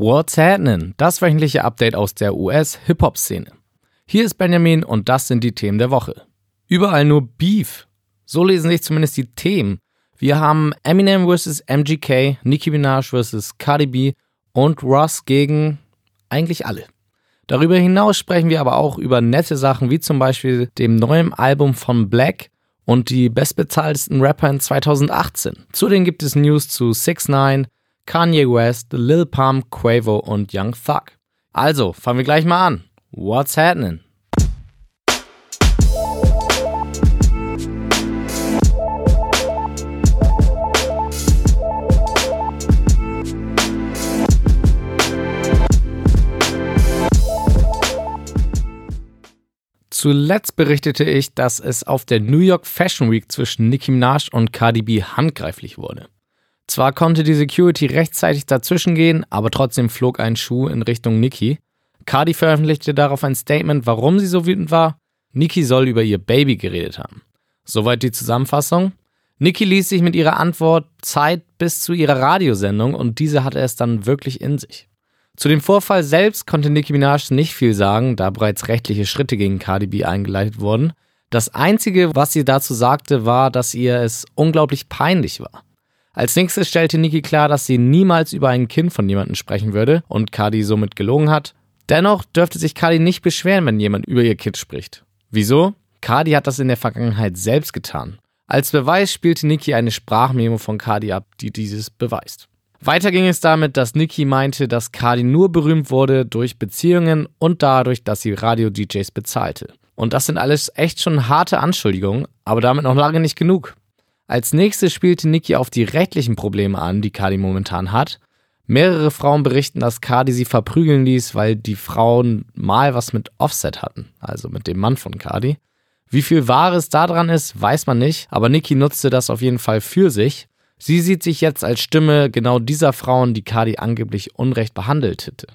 What's happening? Das wöchentliche Update aus der US-Hip-Hop-Szene. Hier ist Benjamin und das sind die Themen der Woche. Überall nur Beef. So lesen sich zumindest die Themen. Wir haben Eminem vs. MGK, Nicki Minaj vs. Cardi B und Ross gegen eigentlich alle. Darüber hinaus sprechen wir aber auch über nette Sachen wie zum Beispiel dem neuen Album von Black und die bestbezahltesten Rapper in 2018. Zudem gibt es News zu 6 9 Kanye West, Lil Pump, Quavo und Young Thug. Also, fangen wir gleich mal an. What's happening? Zuletzt berichtete ich, dass es auf der New York Fashion Week zwischen Nicki Minaj und Cardi B handgreiflich wurde. Zwar konnte die Security rechtzeitig dazwischen gehen, aber trotzdem flog ein Schuh in Richtung Nikki. Cardi veröffentlichte darauf ein Statement, warum sie so wütend war. Nikki soll über ihr Baby geredet haben. Soweit die Zusammenfassung. Nikki ließ sich mit ihrer Antwort Zeit bis zu ihrer Radiosendung und diese hatte es dann wirklich in sich. Zu dem Vorfall selbst konnte Nicki Minaj nicht viel sagen, da bereits rechtliche Schritte gegen Cardi B eingeleitet wurden. Das Einzige, was sie dazu sagte, war, dass ihr es unglaublich peinlich war. Als nächstes stellte Niki klar, dass sie niemals über ein Kind von jemandem sprechen würde und Cardi somit gelogen hat. Dennoch dürfte sich Cardi nicht beschweren, wenn jemand über ihr Kind spricht. Wieso? Cardi hat das in der Vergangenheit selbst getan. Als Beweis spielte Niki eine Sprachmemo von Cardi ab, die dieses beweist. Weiter ging es damit, dass Niki meinte, dass Cardi nur berühmt wurde durch Beziehungen und dadurch, dass sie Radio-DJs bezahlte. Und das sind alles echt schon harte Anschuldigungen, aber damit noch lange nicht genug. Als nächstes spielte Nikki auf die rechtlichen Probleme an, die Cardi momentan hat. Mehrere Frauen berichten, dass Cardi sie verprügeln ließ, weil die Frauen mal was mit Offset hatten, also mit dem Mann von Cardi. Wie viel Wahres daran ist, weiß man nicht, aber Nikki nutzte das auf jeden Fall für sich. Sie sieht sich jetzt als Stimme genau dieser Frauen, die Cardi angeblich unrecht behandelt hätte.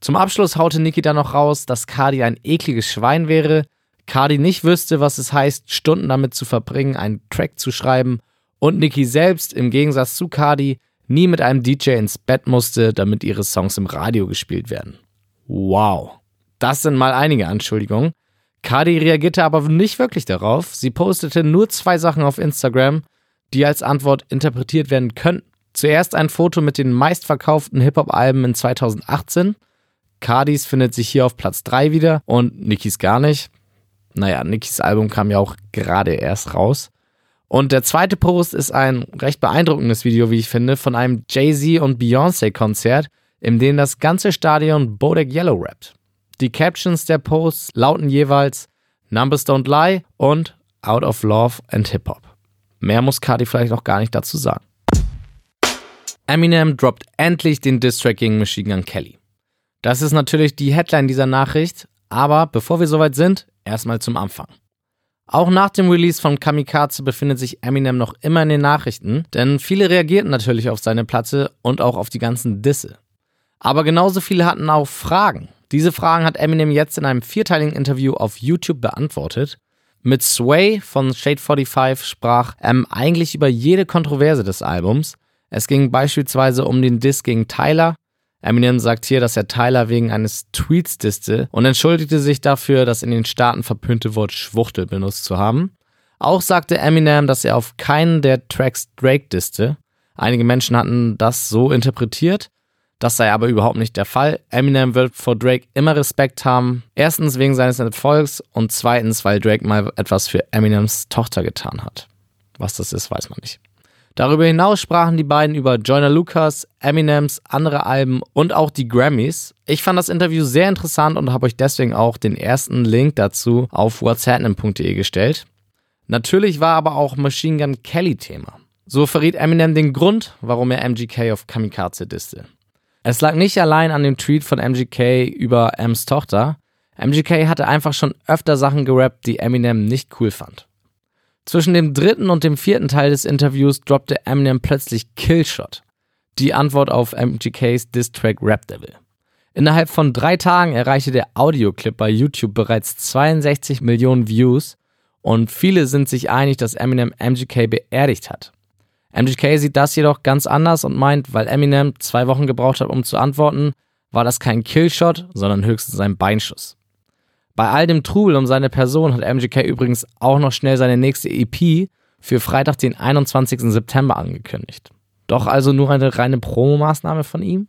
Zum Abschluss haute Nikki dann noch raus, dass Cardi ein ekliges Schwein wäre, Cardi nicht wüsste, was es heißt, Stunden damit zu verbringen, einen Track zu schreiben und Nicki selbst im Gegensatz zu Cardi nie mit einem DJ ins Bett musste, damit ihre Songs im Radio gespielt werden. Wow. Das sind mal einige Anschuldigungen. Cardi reagierte aber nicht wirklich darauf. Sie postete nur zwei Sachen auf Instagram, die als Antwort interpretiert werden könnten. Zuerst ein Foto mit den meistverkauften Hip-Hop-Alben in 2018. Cardis findet sich hier auf Platz 3 wieder und Nickys gar nicht. Naja, Nickys Album kam ja auch gerade erst raus. Und der zweite Post ist ein recht beeindruckendes Video, wie ich finde, von einem Jay-Z und Beyoncé-Konzert, in dem das ganze Stadion Bodek Yellow rappt. Die Captions der Posts lauten jeweils Numbers Don't Lie und Out of Love and Hip Hop. Mehr muss Cardi vielleicht auch gar nicht dazu sagen. Eminem droppt endlich den Diss-Track gegen Machine Gun Kelly. Das ist natürlich die Headline dieser Nachricht, aber bevor wir soweit sind, Erstmal zum Anfang. Auch nach dem Release von Kamikaze befindet sich Eminem noch immer in den Nachrichten, denn viele reagierten natürlich auf seine Platte und auch auf die ganzen Disse. Aber genauso viele hatten auch Fragen. Diese Fragen hat Eminem jetzt in einem vierteiligen Interview auf YouTube beantwortet. Mit Sway von Shade 45 sprach M eigentlich über jede Kontroverse des Albums. Es ging beispielsweise um den Diss gegen Tyler, Eminem sagt hier, dass er Tyler wegen eines Tweets disste und entschuldigte sich dafür, das in den Staaten verpönte Wort Schwuchtel benutzt zu haben. Auch sagte Eminem, dass er auf keinen der Tracks Drake disste. Einige Menschen hatten das so interpretiert. Das sei aber überhaupt nicht der Fall. Eminem wird vor Drake immer Respekt haben. Erstens wegen seines Erfolgs und zweitens, weil Drake mal etwas für Eminems Tochter getan hat. Was das ist, weiß man nicht. Darüber hinaus sprachen die beiden über Joyner Lucas, Eminems andere Alben und auch die Grammys. Ich fand das Interview sehr interessant und habe euch deswegen auch den ersten Link dazu auf whatshappening.de gestellt. Natürlich war aber auch Machine Gun Kelly Thema. So verriet Eminem den Grund, warum er MGK auf Kamikaze disste. Es lag nicht allein an dem Tweet von MGK über M's Tochter. MGK hatte einfach schon öfter Sachen gerappt, die Eminem nicht cool fand. Zwischen dem dritten und dem vierten Teil des Interviews droppte Eminem plötzlich Killshot, die Antwort auf MGKs Diss-Track Rap Devil. Innerhalb von drei Tagen erreichte der Audioclip bei YouTube bereits 62 Millionen Views und viele sind sich einig, dass Eminem MGK beerdigt hat. MGK sieht das jedoch ganz anders und meint, weil Eminem zwei Wochen gebraucht hat, um zu antworten, war das kein Killshot, sondern höchstens ein Beinschuss. Bei all dem Trubel um seine Person hat MGK übrigens auch noch schnell seine nächste EP für Freitag, den 21. September angekündigt. Doch also nur eine reine Promomaßnahme von ihm?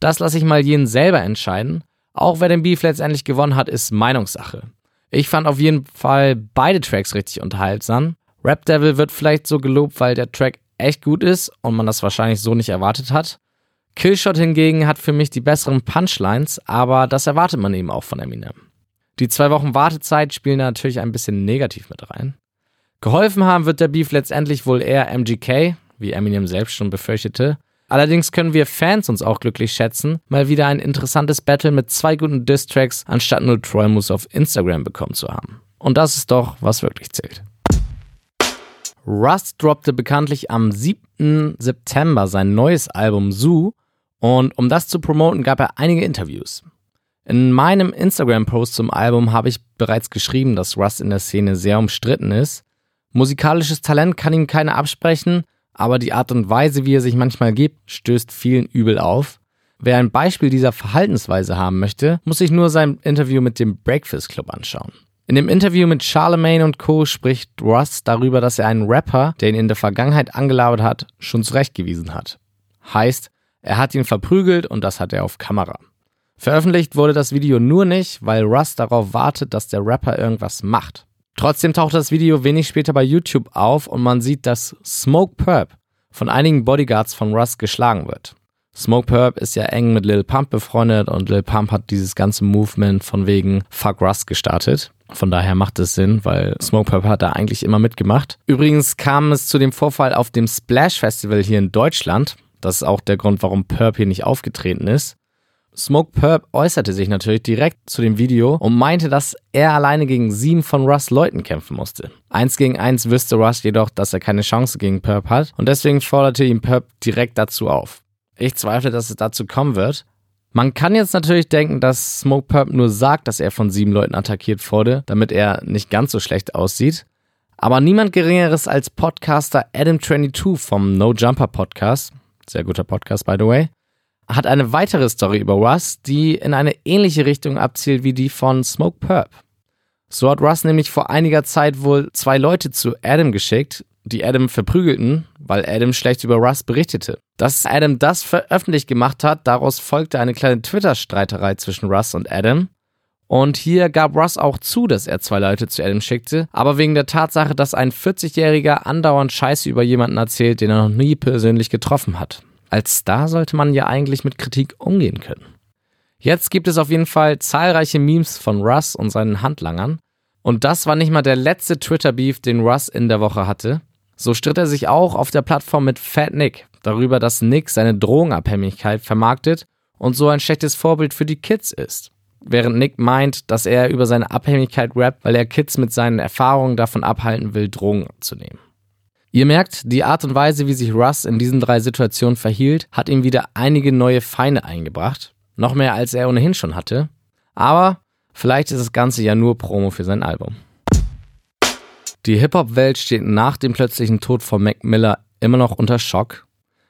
Das lasse ich mal jeden selber entscheiden. Auch wer den Beef letztendlich gewonnen hat, ist Meinungssache. Ich fand auf jeden Fall beide Tracks richtig unterhaltsam. Rap Devil wird vielleicht so gelobt, weil der Track echt gut ist und man das wahrscheinlich so nicht erwartet hat. Killshot hingegen hat für mich die besseren Punchlines, aber das erwartet man eben auch von Eminem. Die zwei Wochen Wartezeit spielen natürlich ein bisschen negativ mit rein. Geholfen haben wird der Beef letztendlich wohl eher MGK, wie Eminem selbst schon befürchtete. Allerdings können wir Fans uns auch glücklich schätzen, mal wieder ein interessantes Battle mit zwei guten Diss-Tracks anstatt nur Trollmus auf Instagram bekommen zu haben. Und das ist doch, was wirklich zählt. Rust droppte bekanntlich am 7. September sein neues Album Zoo und um das zu promoten gab er einige Interviews. In meinem Instagram-Post zum Album habe ich bereits geschrieben, dass Rust in der Szene sehr umstritten ist. Musikalisches Talent kann ihm keiner absprechen, aber die Art und Weise, wie er sich manchmal gibt, stößt vielen übel auf. Wer ein Beispiel dieser Verhaltensweise haben möchte, muss sich nur sein Interview mit dem Breakfast Club anschauen. In dem Interview mit Charlemagne und Co. spricht Russ darüber, dass er einen Rapper, der ihn in der Vergangenheit angelabert hat, schon zurechtgewiesen hat. Heißt, er hat ihn verprügelt und das hat er auf Kamera. Veröffentlicht wurde das Video nur nicht, weil Russ darauf wartet, dass der Rapper irgendwas macht. Trotzdem taucht das Video wenig später bei YouTube auf und man sieht, dass Smoke Purp von einigen Bodyguards von Russ geschlagen wird. Smoke Purp ist ja eng mit Lil Pump befreundet und Lil Pump hat dieses ganze Movement von wegen Fuck Russ gestartet. Von daher macht es Sinn, weil Smoke Purp hat da eigentlich immer mitgemacht. Übrigens kam es zu dem Vorfall auf dem Splash Festival hier in Deutschland. Das ist auch der Grund, warum Purp hier nicht aufgetreten ist. Smoke Purp äußerte sich natürlich direkt zu dem Video und meinte, dass er alleine gegen sieben von Russ Leuten kämpfen musste. Eins gegen eins wüsste Russ jedoch, dass er keine Chance gegen Purp hat und deswegen forderte ihn Purp direkt dazu auf. Ich zweifle, dass es dazu kommen wird. Man kann jetzt natürlich denken, dass Smoke Purp nur sagt, dass er von sieben Leuten attackiert wurde, damit er nicht ganz so schlecht aussieht. Aber niemand Geringeres als Podcaster Adam22 vom No Jumper Podcast, sehr guter Podcast by the way, hat eine weitere Story über Russ, die in eine ähnliche Richtung abzielt wie die von Smoke Purp. So hat Russ nämlich vor einiger Zeit wohl zwei Leute zu Adam geschickt, die Adam verprügelten, weil Adam schlecht über Russ berichtete. Dass Adam das veröffentlicht gemacht hat, daraus folgte eine kleine Twitter-Streiterei zwischen Russ und Adam. Und hier gab Russ auch zu, dass er zwei Leute zu Adam schickte, aber wegen der Tatsache, dass ein 40-Jähriger andauernd Scheiße über jemanden erzählt, den er noch nie persönlich getroffen hat. Als Star sollte man ja eigentlich mit Kritik umgehen können. Jetzt gibt es auf jeden Fall zahlreiche Memes von Russ und seinen Handlangern. Und das war nicht mal der letzte Twitter-Beef, den Russ in der Woche hatte. So stritt er sich auch auf der Plattform mit Fat Nick darüber, dass Nick seine Drogenabhängigkeit vermarktet und so ein schlechtes Vorbild für die Kids ist. Während Nick meint, dass er über seine Abhängigkeit rappt, weil er Kids mit seinen Erfahrungen davon abhalten will, Drogen zu nehmen. Ihr merkt, die Art und Weise, wie sich Russ in diesen drei Situationen verhielt, hat ihm wieder einige neue Feinde eingebracht. Noch mehr als er ohnehin schon hatte. Aber vielleicht ist das Ganze ja nur Promo für sein Album. Die Hip-Hop-Welt steht nach dem plötzlichen Tod von Mac Miller immer noch unter Schock.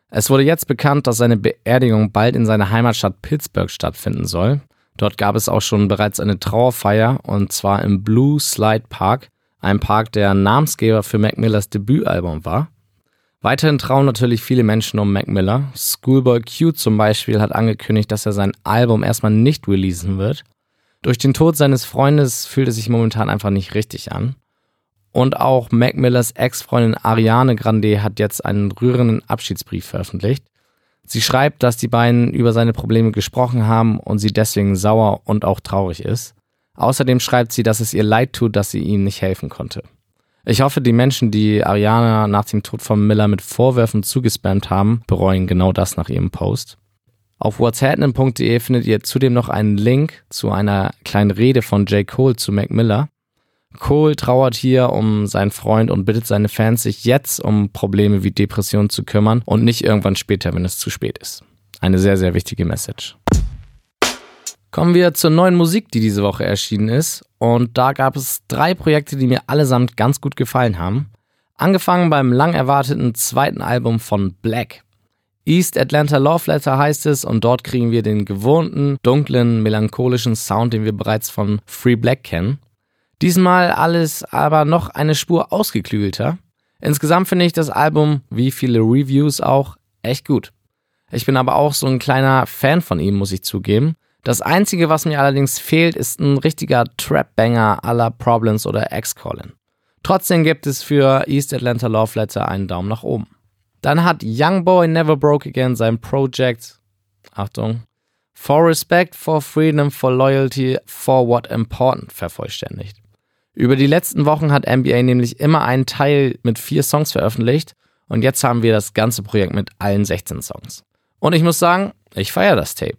Es wurde jetzt bekannt, dass seine Beerdigung bald in seiner Heimatstadt Pittsburgh stattfinden soll. Dort gab es auch schon bereits eine Trauerfeier und zwar im Blue Slide Park, ein Park, der Namensgeber für Mac Millers Debütalbum war. Weiterhin trauen natürlich viele Menschen um Mac Miller. Schoolboy Q zum Beispiel hat angekündigt, dass er sein Album erstmal nicht releasen wird. Durch den Tod seines Freundes fühlt es sich momentan einfach nicht richtig an. Und auch Mac Millers Ex-Freundin Ariane Grande hat jetzt einen rührenden Abschiedsbrief veröffentlicht. Sie schreibt, dass die beiden über seine Probleme gesprochen haben und sie deswegen sauer und auch traurig ist. Außerdem schreibt sie, dass es ihr leid tut, dass sie ihm nicht helfen konnte. Ich hoffe, die Menschen, die Ariana nach dem Tod von Miller mit Vorwürfen zugespammt haben, bereuen genau das nach ihrem Post. Auf whatshappening.de findet ihr zudem noch einen Link zu einer kleinen Rede von J. Cole zu Mac Miller. Cole trauert hier um seinen Freund und bittet seine Fans, sich jetzt um Probleme wie Depressionen zu kümmern und nicht irgendwann später, wenn es zu spät ist. Eine sehr, sehr wichtige Message. Kommen wir zur neuen Musik, die diese Woche erschienen ist. Und da gab es drei Projekte, die mir allesamt ganz gut gefallen haben. Angefangen beim lang erwarteten zweiten Album von Black. East Atlanta Love Letter heißt es und dort kriegen wir den gewohnten, dunklen, melancholischen Sound, den wir bereits von Free Black kennen. Diesmal alles aber noch eine Spur ausgeklügelter. Insgesamt finde ich das Album, wie viele Reviews auch, echt gut. Ich bin aber auch so ein kleiner Fan von ihm, muss ich zugeben. Das Einzige, was mir allerdings fehlt, ist ein richtiger Trap-Banger la Problems oder X-Colin. Trotzdem gibt es für East Atlanta Love Letter einen Daumen nach oben. Dann hat Youngboy Never Broke Again sein Project, Achtung, For Respect, For Freedom, For Loyalty, For What Important vervollständigt. Über die letzten Wochen hat NBA nämlich immer einen Teil mit vier Songs veröffentlicht und jetzt haben wir das ganze Projekt mit allen 16 Songs. Und ich muss sagen, ich feiere das Tape.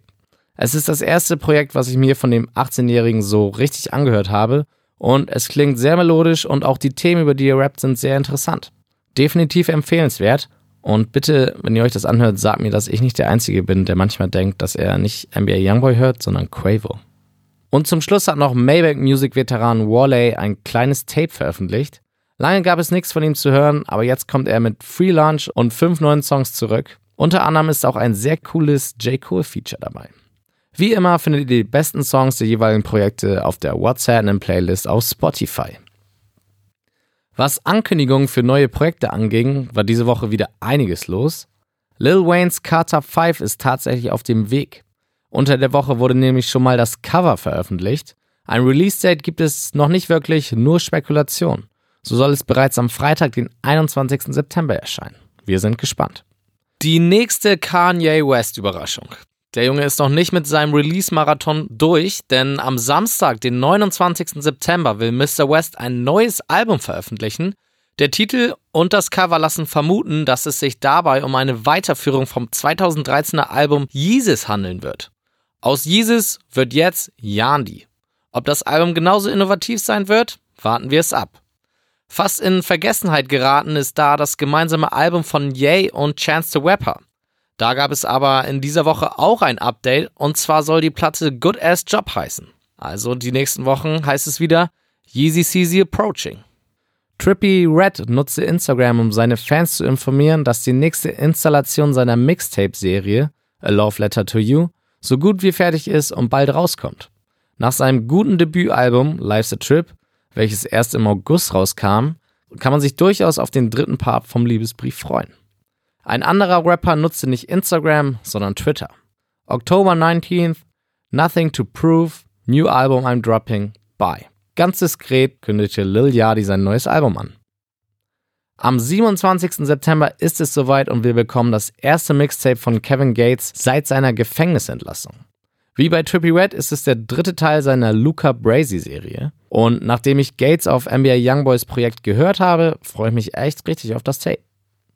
Es ist das erste Projekt, was ich mir von dem 18-Jährigen so richtig angehört habe und es klingt sehr melodisch und auch die Themen, über die ihr rappt, sind sehr interessant. Definitiv empfehlenswert und bitte, wenn ihr euch das anhört, sagt mir, dass ich nicht der Einzige bin, der manchmal denkt, dass er nicht NBA Youngboy hört, sondern Quavo. Und zum Schluss hat noch Maybach Music Veteran Wally ein kleines Tape veröffentlicht. Lange gab es nichts von ihm zu hören, aber jetzt kommt er mit Free Launch und fünf neuen Songs zurück. Unter anderem ist auch ein sehr cooles J. Cole Feature dabei. Wie immer findet ihr die besten Songs der jeweiligen Projekte auf der WhatsApp Playlist auf Spotify. Was Ankündigungen für neue Projekte anging, war diese Woche wieder einiges los. Lil Waynes Carter 5 ist tatsächlich auf dem Weg. Unter der Woche wurde nämlich schon mal das Cover veröffentlicht. Ein Release-Date gibt es noch nicht wirklich, nur Spekulation. So soll es bereits am Freitag, den 21. September erscheinen. Wir sind gespannt. Die nächste Kanye West-Überraschung. Der Junge ist noch nicht mit seinem Release-Marathon durch, denn am Samstag, den 29. September, will Mr. West ein neues Album veröffentlichen. Der Titel und das Cover lassen vermuten, dass es sich dabei um eine Weiterführung vom 2013er Album Yeezus handeln wird. Aus Jesus wird jetzt Yandi. Ob das Album genauso innovativ sein wird, warten wir es ab. Fast in Vergessenheit geraten ist da das gemeinsame Album von Ye und Chance the Rapper. Da gab es aber in dieser Woche auch ein Update und zwar soll die Platte Good Ass Job heißen. Also die nächsten Wochen heißt es wieder Yeezy Seezy Approaching. Trippy Red nutzte Instagram, um seine Fans zu informieren, dass die nächste Installation seiner Mixtape-Serie A Love Letter to You so gut wie fertig ist und bald rauskommt. Nach seinem guten Debütalbum Life's a Trip, welches erst im August rauskam, kann man sich durchaus auf den dritten Part vom Liebesbrief freuen. Ein anderer Rapper nutzte nicht Instagram, sondern Twitter. Oktober 19th, Nothing to Prove, New Album I'm Dropping, Bye. Ganz diskret kündigte Lil Yachty sein neues Album an. Am 27. September ist es soweit und wir bekommen das erste Mixtape von Kevin Gates seit seiner Gefängnisentlassung. Wie bei Trippy Red ist es der dritte Teil seiner Luca Brazy Serie. Und nachdem ich Gates auf NBA Youngboys Projekt gehört habe, freue ich mich echt richtig auf das Tape.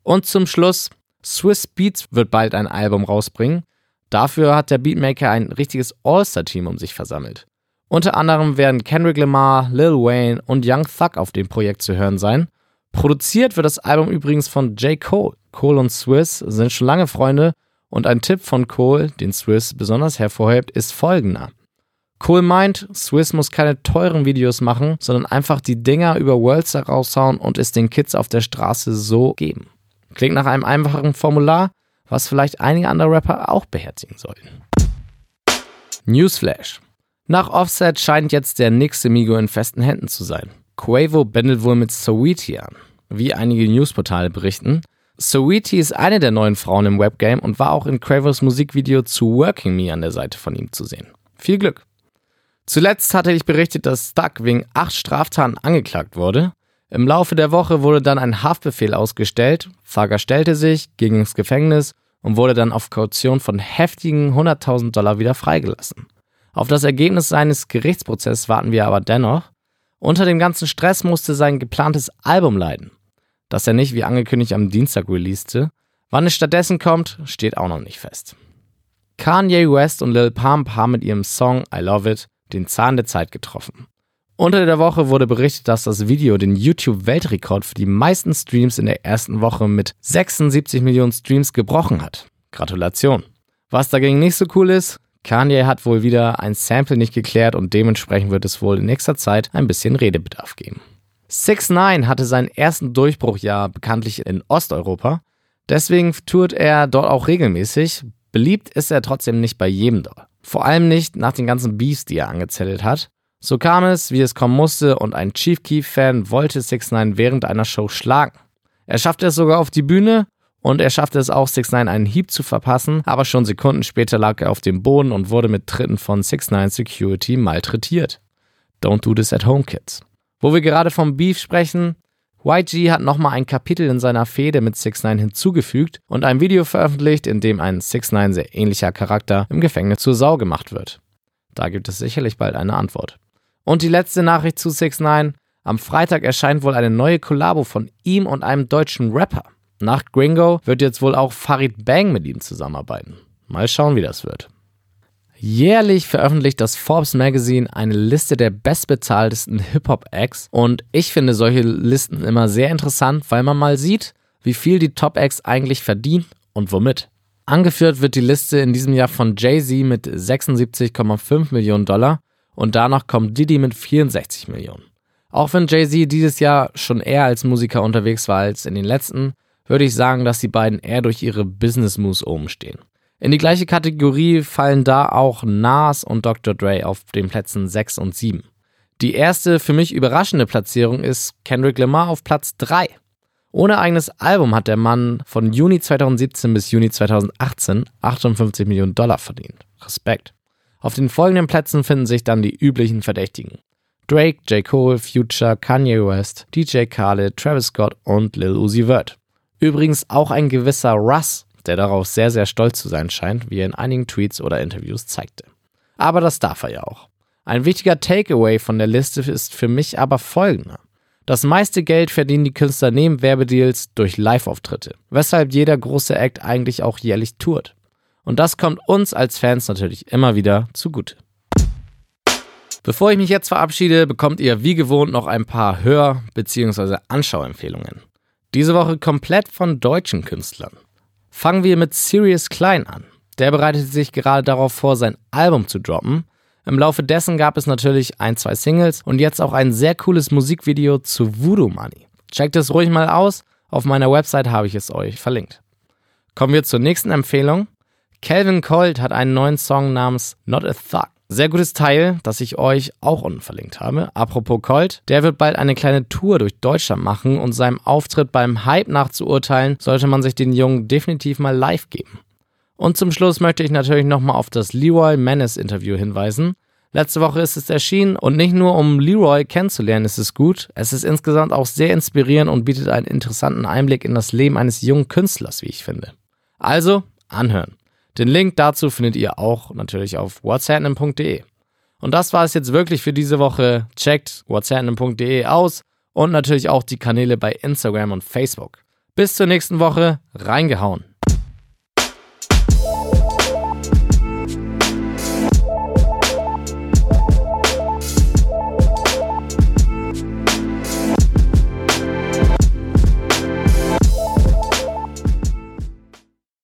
Und zum Schluss, Swiss Beats wird bald ein Album rausbringen. Dafür hat der Beatmaker ein richtiges All-Star-Team um sich versammelt. Unter anderem werden Kendrick Lamar, Lil Wayne und Young Thug auf dem Projekt zu hören sein. Produziert wird das Album übrigens von J. Cole. Cole und Swiss sind schon lange Freunde und ein Tipp von Cole, den Swiss besonders hervorhebt, ist folgender. Cole meint, Swiss muss keine teuren Videos machen, sondern einfach die Dinger über Worldstar raushauen und es den Kids auf der Straße so geben. Klingt nach einem einfachen Formular, was vielleicht einige andere Rapper auch beherzigen sollten. Newsflash. Nach Offset scheint jetzt der nächste Migo in festen Händen zu sein. Quavo bändelt wohl mit Saweetie an. Wie einige Newsportale berichten, Saweetie ist eine der neuen Frauen im Webgame und war auch in Quavos Musikvideo zu Working Me an der Seite von ihm zu sehen. Viel Glück! Zuletzt hatte ich berichtet, dass Stuck wegen acht Straftaten angeklagt wurde. Im Laufe der Woche wurde dann ein Haftbefehl ausgestellt, Fager stellte sich, ging ins Gefängnis und wurde dann auf Kaution von heftigen 100.000 Dollar wieder freigelassen. Auf das Ergebnis seines Gerichtsprozesses warten wir aber dennoch. Unter dem ganzen Stress musste sein geplantes Album leiden, das er nicht wie angekündigt am Dienstag releaste. Wann es stattdessen kommt, steht auch noch nicht fest. Kanye West und Lil Pump haben mit ihrem Song I Love It den Zahn der Zeit getroffen. Unter der Woche wurde berichtet, dass das Video den YouTube-Weltrekord für die meisten Streams in der ersten Woche mit 76 Millionen Streams gebrochen hat. Gratulation. Was dagegen nicht so cool ist, Kanye hat wohl wieder ein Sample nicht geklärt und dementsprechend wird es wohl in nächster Zeit ein bisschen Redebedarf geben. 6 9 hatte seinen ersten Durchbruch ja bekanntlich in Osteuropa. Deswegen tourt er dort auch regelmäßig. Beliebt ist er trotzdem nicht bei jedem dort. Vor allem nicht nach den ganzen Beefs, die er angezettelt hat. So kam es, wie es kommen musste, und ein Chief Keef-Fan wollte 6 9 während einer Show schlagen. Er schaffte es sogar auf die Bühne und er schaffte es auch, 6 9 einen Hieb zu verpassen, aber schon Sekunden später lag er auf dem Boden und wurde mit Tritten von 6 9 Security malträtiert. Don't do this at home, kids. Wo wir gerade vom Beef sprechen, YG hat nochmal ein Kapitel in seiner Fehde mit 6 9 hinzugefügt und ein Video veröffentlicht, in dem ein 6 9 sehr ähnlicher Charakter im Gefängnis zur Sau gemacht wird. Da gibt es sicherlich bald eine Antwort. Und die letzte Nachricht zu 6 9 Am Freitag erscheint wohl eine neue Kollabo von ihm und einem deutschen Rapper. Nach Gringo wird jetzt wohl auch Farid Bang mit ihm zusammenarbeiten. Mal schauen, wie das wird. Jährlich veröffentlicht das Forbes Magazine eine Liste der bestbezahltesten Hip-Hop-Acts und ich finde solche Listen immer sehr interessant, weil man mal sieht, wie viel die Top-Acts eigentlich verdienen und womit. Angeführt wird die Liste in diesem Jahr von Jay-Z mit 76,5 Millionen Dollar und danach kommt Diddy mit 64 Millionen. Auch wenn Jay-Z dieses Jahr schon eher als Musiker unterwegs war als in den letzten, würde ich sagen, dass die beiden eher durch ihre Business Moves oben stehen. In die gleiche Kategorie fallen da auch Nas und Dr. Dre auf den Plätzen 6 und 7. Die erste für mich überraschende Platzierung ist Kendrick Lamar auf Platz 3. Ohne eigenes Album hat der Mann von Juni 2017 bis Juni 2018 58 Millionen Dollar verdient. Respekt. Auf den folgenden Plätzen finden sich dann die üblichen Verdächtigen. Drake, J. Cole, Future, Kanye West, DJ Khaled, Travis Scott und Lil Uzi Vert. Übrigens auch ein gewisser Russ der darauf sehr, sehr stolz zu sein scheint, wie er in einigen Tweets oder Interviews zeigte. Aber das darf er ja auch. Ein wichtiger Takeaway von der Liste ist für mich aber folgender. Das meiste Geld verdienen die Künstler neben Werbedeals durch Live-Auftritte, weshalb jeder große Act eigentlich auch jährlich tourt. Und das kommt uns als Fans natürlich immer wieder zugute. Bevor ich mich jetzt verabschiede, bekommt ihr wie gewohnt noch ein paar Hör- bzw. Anschauempfehlungen. Diese Woche komplett von deutschen Künstlern. Fangen wir mit Sirius Klein an. Der bereitet sich gerade darauf vor, sein Album zu droppen. Im Laufe dessen gab es natürlich ein, zwei Singles und jetzt auch ein sehr cooles Musikvideo zu Voodoo Money. Checkt es ruhig mal aus. Auf meiner Website habe ich es euch verlinkt. Kommen wir zur nächsten Empfehlung. Calvin Colt hat einen neuen Song namens Not a Thug. Sehr gutes Teil, das ich euch auch unten verlinkt habe. Apropos Colt, der wird bald eine kleine Tour durch Deutschland machen und seinem Auftritt beim Hype nachzuurteilen, sollte man sich den Jungen definitiv mal live geben. Und zum Schluss möchte ich natürlich nochmal auf das Leroy Menace Interview hinweisen. Letzte Woche ist es erschienen und nicht nur um Leroy kennenzulernen ist es gut, es ist insgesamt auch sehr inspirierend und bietet einen interessanten Einblick in das Leben eines jungen Künstlers, wie ich finde. Also, anhören. Den Link dazu findet ihr auch natürlich auf whatshappening.de. Und das war es jetzt wirklich für diese Woche. Checkt whatshappening.de aus und natürlich auch die Kanäle bei Instagram und Facebook. Bis zur nächsten Woche. Reingehauen.